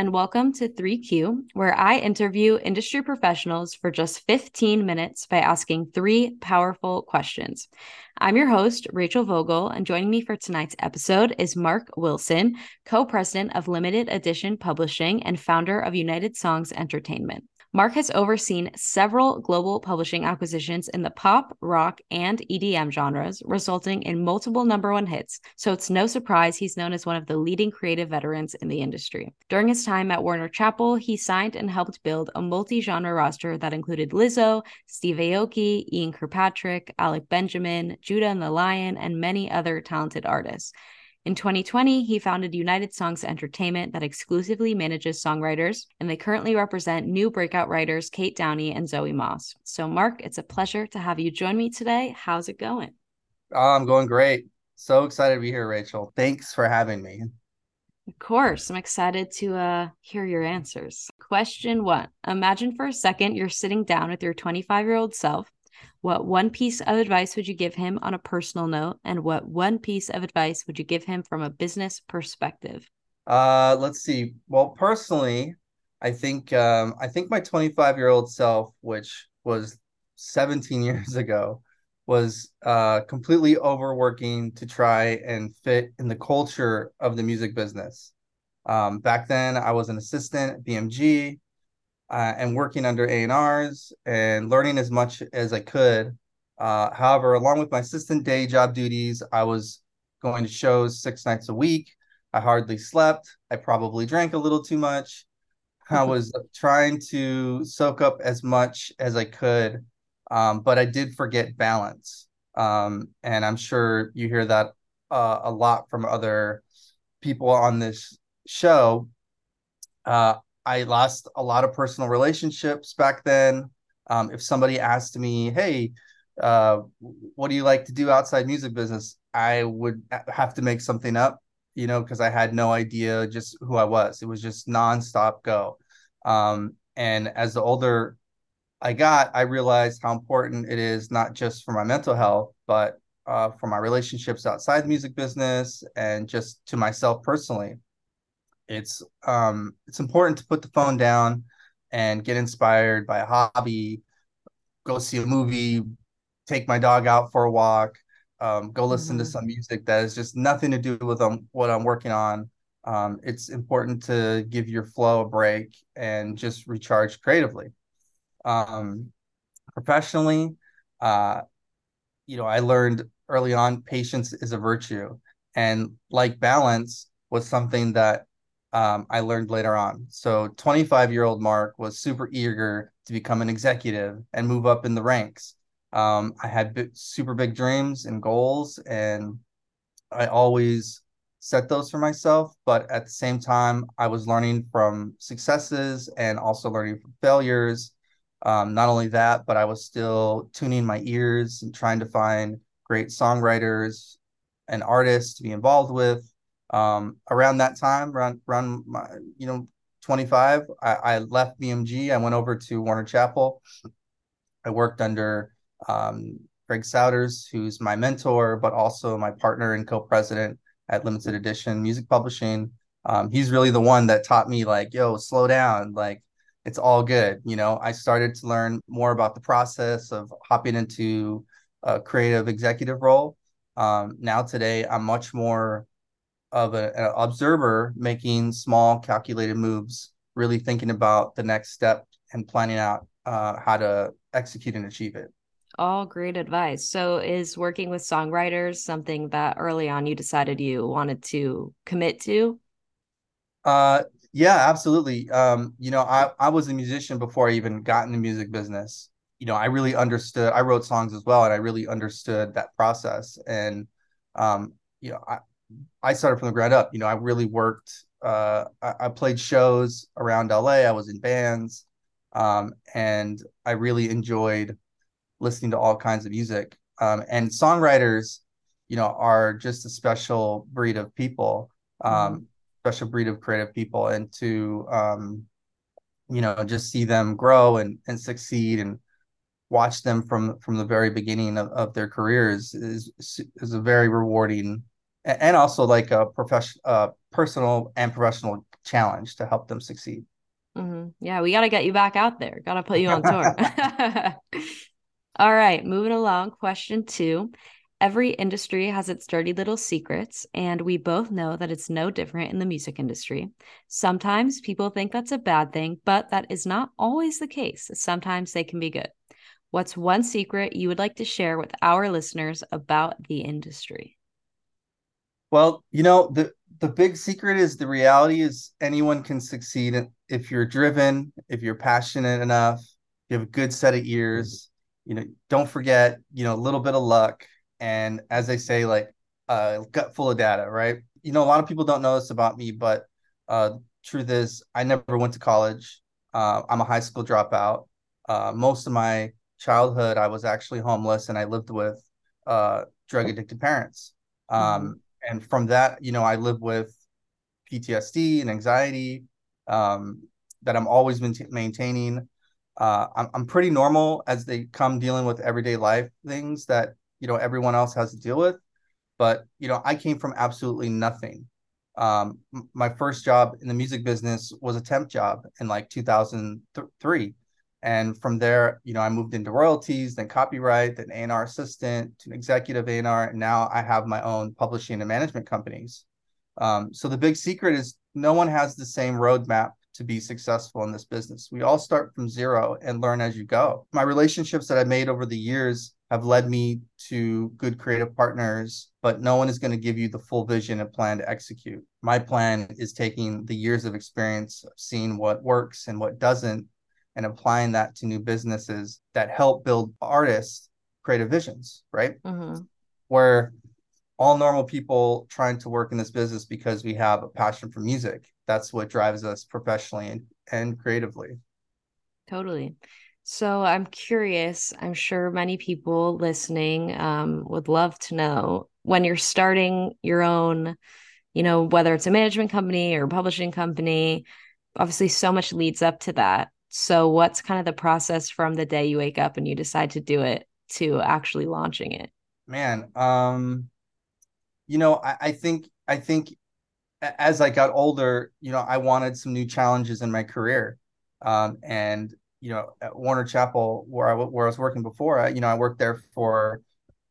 and welcome to 3Q, where I interview industry professionals for just 15 minutes by asking three powerful questions. I'm your host, Rachel Vogel, and joining me for tonight's episode is Marc Wilson, co president of Limited Edition Publishing and founder of United Songs Entertainment. Marc has overseen several global publishing acquisitions in the pop, rock, and EDM genres, resulting in multiple number one hits. So it's no surprise he's known as one of the leading creative veterans in the industry. During his time at Warner Chappell, he signed and helped build a multi genre roster that included Lizzo, Steve Aoki, Ian Kirkpatrick, Alec Benjamin, Judah and the Lion, and many other talented artists. In 2020, he founded United Songs Entertainment that exclusively manages songwriters, and they currently represent new breakout writers Cate Downey and Zoe Moss. So, Marc, it's a pleasure to have you join me today. How's it going? Oh, I'm going great. So excited to be here, Rachel. Thanks for having me. Of course, I'm excited to uh, hear your answers. Question one Imagine for a second you're sitting down with your 25 year old self what one piece of advice would you give him on a personal note? And what one piece of advice would you give him from a business perspective? Uh, let's see. Well, personally, I think um, I think my 25 year old self, which was 17 years ago, was uh, completely overworking to try and fit in the culture of the music business. Um, back then, I was an assistant at BMG uh, and working under A&Rs and learning as much as I could. Uh, however, along with my assistant day job duties, I was going to shows six nights a week. I hardly slept. I probably drank a little too much. I was trying to soak up as much as I could, um, but I did forget balance. Um, and I'm sure you hear that uh, a lot from other people on this show. Uh, I lost a lot of personal relationships back then. Um, if somebody asked me, "Hey, uh, what do you like to do outside music business?" I would have to make something up, you know, because I had no idea just who I was. It was just nonstop go. Um, and as the older I got, I realized how important it is not just for my mental health, but uh, for my relationships outside the music business and just to myself personally it's um it's important to put the phone down and get inspired by a hobby go see a movie take my dog out for a walk um, go listen mm-hmm. to some music that has just nothing to do with um, what i'm working on. Um, it's important to give your flow a break and just recharge creatively. Um, professionally uh, you know i learned early on patience is a virtue. And like balance was something that um, I learned later on. So 25 year old Marc was super eager to become an executive and move up in the ranks. Um, I had super big dreams and goals, and I always set those for myself. But at the same time, I was learning from successes and also learning from failures. Um, not only that, but I was still tuning my ears and trying to find great songwriters and artists to be involved with um, around that time, around around my, you know, 25, I, I left BMG. I went over to Warner Chappell. I worked under um, Greg Sowders, who's my mentor, but also my partner and co-president at Limited Edition Music Publishing. Um, he's really the one that taught me, like, yo, slow down, like it's all good. You know, I started to learn more about the process of hopping into a creative executive role. Um, now today, I'm much more of a, an observer making small calculated moves, really thinking about the next step and planning out uh, how to execute and achieve it. All great advice. So, is working with songwriters something that early on you decided you wanted to commit to? Uh, yeah, absolutely. Um, you know, I I was a musician before I even got in the music business. You know, I really understood. I wrote songs as well, and I really understood that process. And um, you know, I, I started from the ground up. You know, I really worked. Uh, I, I, played shows around LA. I was in bands, um, and I really enjoyed listening to all kinds of music. Um, and songwriters, you know, are just a special breed of people, um, mm-hmm. special breed of creative people, and to um, you know just see them grow and and succeed and watch them from from the very beginning of, of their careers is is a very rewarding and also like a professional, uh, personal and professional challenge to help them succeed. Mm-hmm. Yeah, we got to get you back out there. Got to put you on tour. All right, moving along. Question two. Every industry has its dirty little secrets, and we both know that it's no different in the music industry. Sometimes people think that's a bad thing, but that is not always the case. Sometimes they can be good. What's one secret you would like to share with our listeners about the industry? Well, you know, the the big secret is the reality is anyone can succeed if you're driven, if you're passionate enough, you have a good set of ears, you know, don't forget, you know, a little bit of luck and as I say, like uh, gut full of data, right? You know, a lot of people don't know this about me, but uh, truth is, I never went to college. Uh, I'm a high school dropout. Uh, most of my childhood, I was actually homeless, and I lived with uh, drug addicted parents. Um. And from that, you know, I live with PTSD and anxiety um, that I'm always been t- maintaining. Uh, I'm, I'm pretty normal as they come dealing with everyday life things that you know everyone else has to deal with. But you know i came from absolutely nothing. Um, my first job in the music business was a temp job in like 2003 and from there you know i moved into royalties then copyright then a&r assistant to an executive a&r and now i have my own publishing and management companies. Um, so the big secret is no one has the same roadmap to be successful in this business. We all start from zero and learn as you go. My relationships that i made over the years have led me to good creative partners, but no one is going to give you the full vision and plan to execute. My plan is taking the years of experience seeing what works and what doesn't and applying that to new businesses that help build artists creative visions, right? Mm-hmm. Where all normal people trying to work in this business because we have a passion for music. That's what drives us professionally and, and creatively. Totally. So I'm curious. I'm sure many people listening um, would love to know when you're starting your own, you know, whether it's a management company or publishing company. Obviously, so much leads up to that. So, what's kind of the process from the day you wake up and you decide to do it to actually launching it? Man, um, you know, I, I think I think as I got older, you know, I wanted some new challenges in my career. Um, and you know, at Warner Chappell, where I where I was working before, I, you know, I worked there for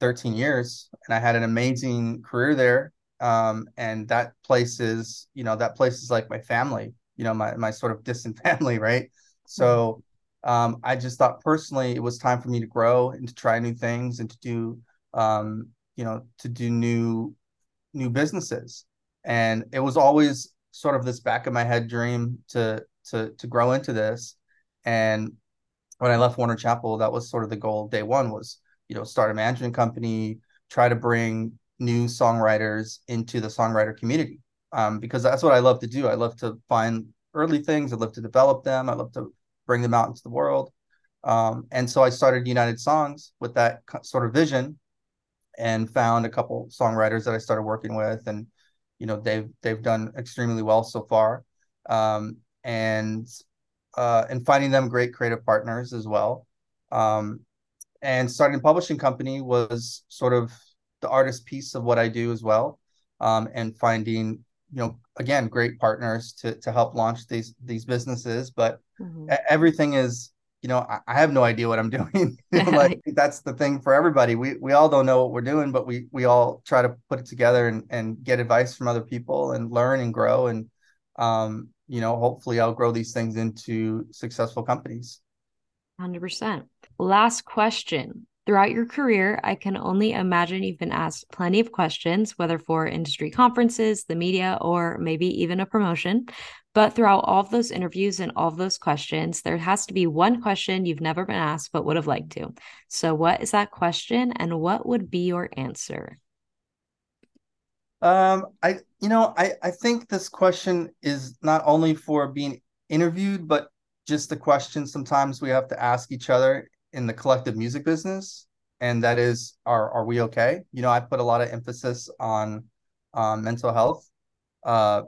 13 years, and I had an amazing career there. Um, and that place is, you know, that place is like my family, you know, my my sort of distant family, right? So, um, I just thought personally it was time for me to grow and to try new things and to do, um, you know, to do new new businesses. And it was always sort of this back of my head dream to to to grow into this and when I left Warner Chappell, that was sort of the goal. Day one was, you know, start a management company, try to bring new songwriters into the songwriter community, um, because that's what I love to do. I love to find early things. I love to develop them. I love to bring them out into the world. Um, and so I started United Songs with that sort of vision, and found a couple songwriters that I started working with, and you know they've they've done extremely well so far. Um, and uh, and finding them great creative partners as well. Um, and starting a publishing company was sort of the artist piece of what I do as well. Um, and finding, you know, again, great partners to to help launch these these businesses. But mm-hmm. everything is, you know, I, I, have no idea what I'm doing. like that's the thing for everybody. We we all don't know what we're doing, but we we all try to put it together and and get advice from other people and learn and grow and um you know, hopefully I'll grow these things into successful companies. 100%. Last question. Throughout your career, I can only imagine you've been asked plenty of questions, whether for industry conferences, the media, or maybe even a promotion. But throughout all of those interviews and all of those questions, there has to be one question you've never been asked but would have liked to. So, what is that question and what would be your answer? Um, I you know I I think this question is not only for being interviewed, but just the question sometimes we have to ask each other in the collective music business, and that is, are are we okay? You know, I put a lot of emphasis on um, mental health, uh,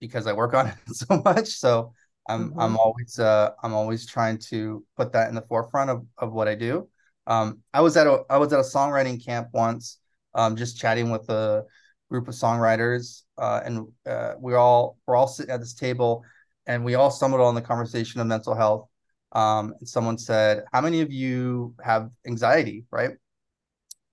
because I work on it so much. So I'm mm-hmm. I'm always uh I'm always trying to put that in the forefront of of what I do. Um, I was at a I was at a songwriting camp once, um, just chatting with a group of songwriters, uh, and uh, we all we're all sitting at this table, and we all stumbled on the conversation of mental health. Um, and someone said, "How many of you have anxiety?" Right?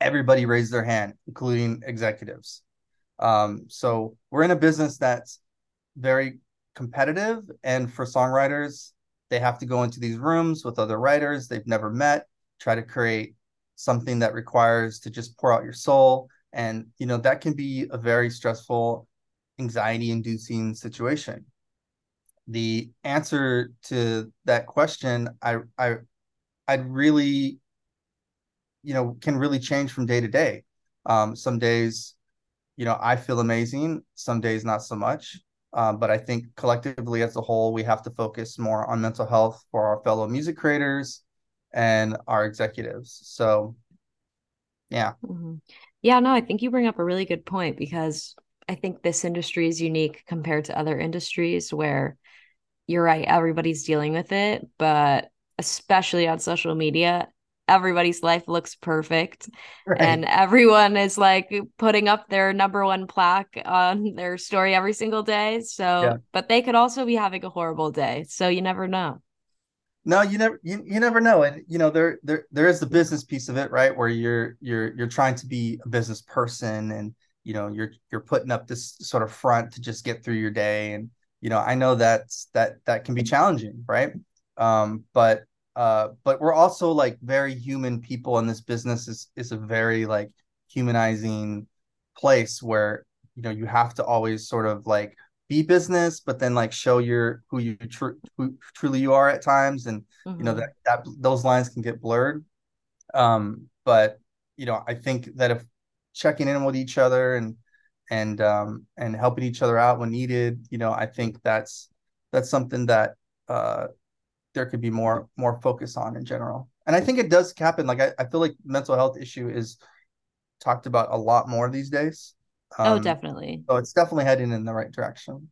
Everybody raised their hand, including executives. Um, so we're in a business that's very competitive, and for songwriters, they have to go into these rooms with other writers they've never met, try to create something that requires to just pour out your soul. And you know that can be a very stressful anxiety inducing situation. The answer to that question i i I'd really you know can really change from day to day. Um, some days you know i feel amazing some days not so much um, but i think collectively as a whole we have to focus more on mental health for our fellow music creators and our executives so yeah mm-hmm. Yeah, no, I think you bring up a really good point because I think this industry is unique compared to other industries where you're right, everybody's dealing with it, but especially on social media, everybody's life looks perfect right. and everyone is like putting up their number one plaque on their story every single day. So, yeah. but they could also be having a horrible day. So you never know no you never you, you never know and you know there there there is the business piece of it right where you're you're you're trying to be a business person and you know you're you're putting up this sort of front to just get through your day and you know i know that's that that can be challenging right um but uh but we're also like very human people and this business is is a very like humanizing place where you know you have to always sort of like be business, but then like show your who you tr- who truly you are at times, and mm-hmm. you know mm-hmm. that that those lines can get blurred. Um, but you know, I think that if checking in with each other and and um and helping each other out when needed, you know, I think that's that's something that uh there could be more more focus on in general. And I think it does happen. Like I, I feel like mental health issue is talked about a lot more these days. Oh, um, oh, definitely. So it's definitely heading in the right direction.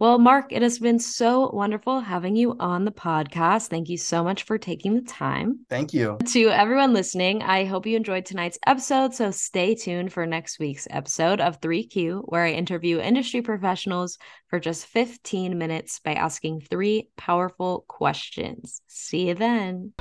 Well, Marc, it has been so wonderful having you on the podcast. Thank you so much for taking the time. Thank you. To everyone listening, I hope you enjoyed tonight's episode. So stay tuned for next week's episode of 3Q, where I interview industry professionals for just 15 minutes by asking three powerful questions. See you then.